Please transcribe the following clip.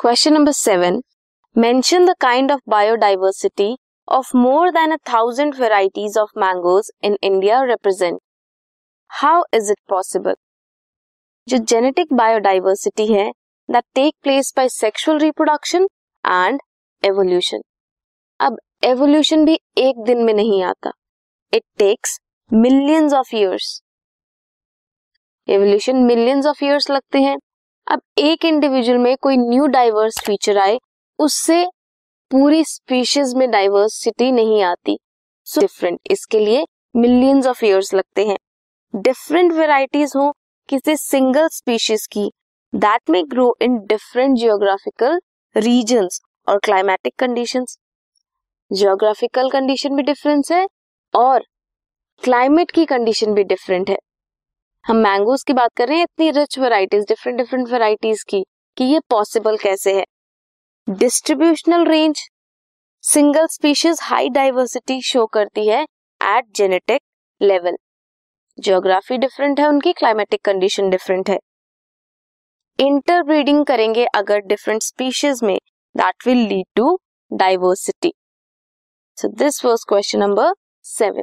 Question number seven mention the kind of biodiversity of more than a thousand varieties of mangoes in India represent how is it possible जो genetic biodiversity है that take place by sexual reproduction and evolution अब evolution भी एक दिन में नहीं आता. It takes millions of years evolution millions of years लगते हैं. अब एक इंडिविजुअल में कोई न्यू डाइवर्स फीचर आए उससे पूरी स्पीशीज में डाइवर्सिटी नहीं आती। सो so, डिफरेंट इसके लिए मिलियंस ऑफ़ इयर्स लगते हैं। डिफरेंट वेराइटीज हो किसी सिंगल स्पीशीज की दैट में grow in different geographical regions और क्लाइमेटिक कंडीशंस जियोग्राफिकल कंडीशन भी डिफरेंस है और क्लाइमेट की कंडीशन भी डिफरेंट है। हम मैंगोज की बात कर रहे हैं, इतनी rich varieties different different varieties की, कि ये पॉसिबल कैसे है? Distributional range single species high diversity show करती है at genetic level geography different है, उनकी क्लाइमेटिक कंडीशन डिफरेंट है. इंटरब्रीडिंग करेंगे अगर डिफरेंट स्पीशीज में that will lead to diversity so this was question number seven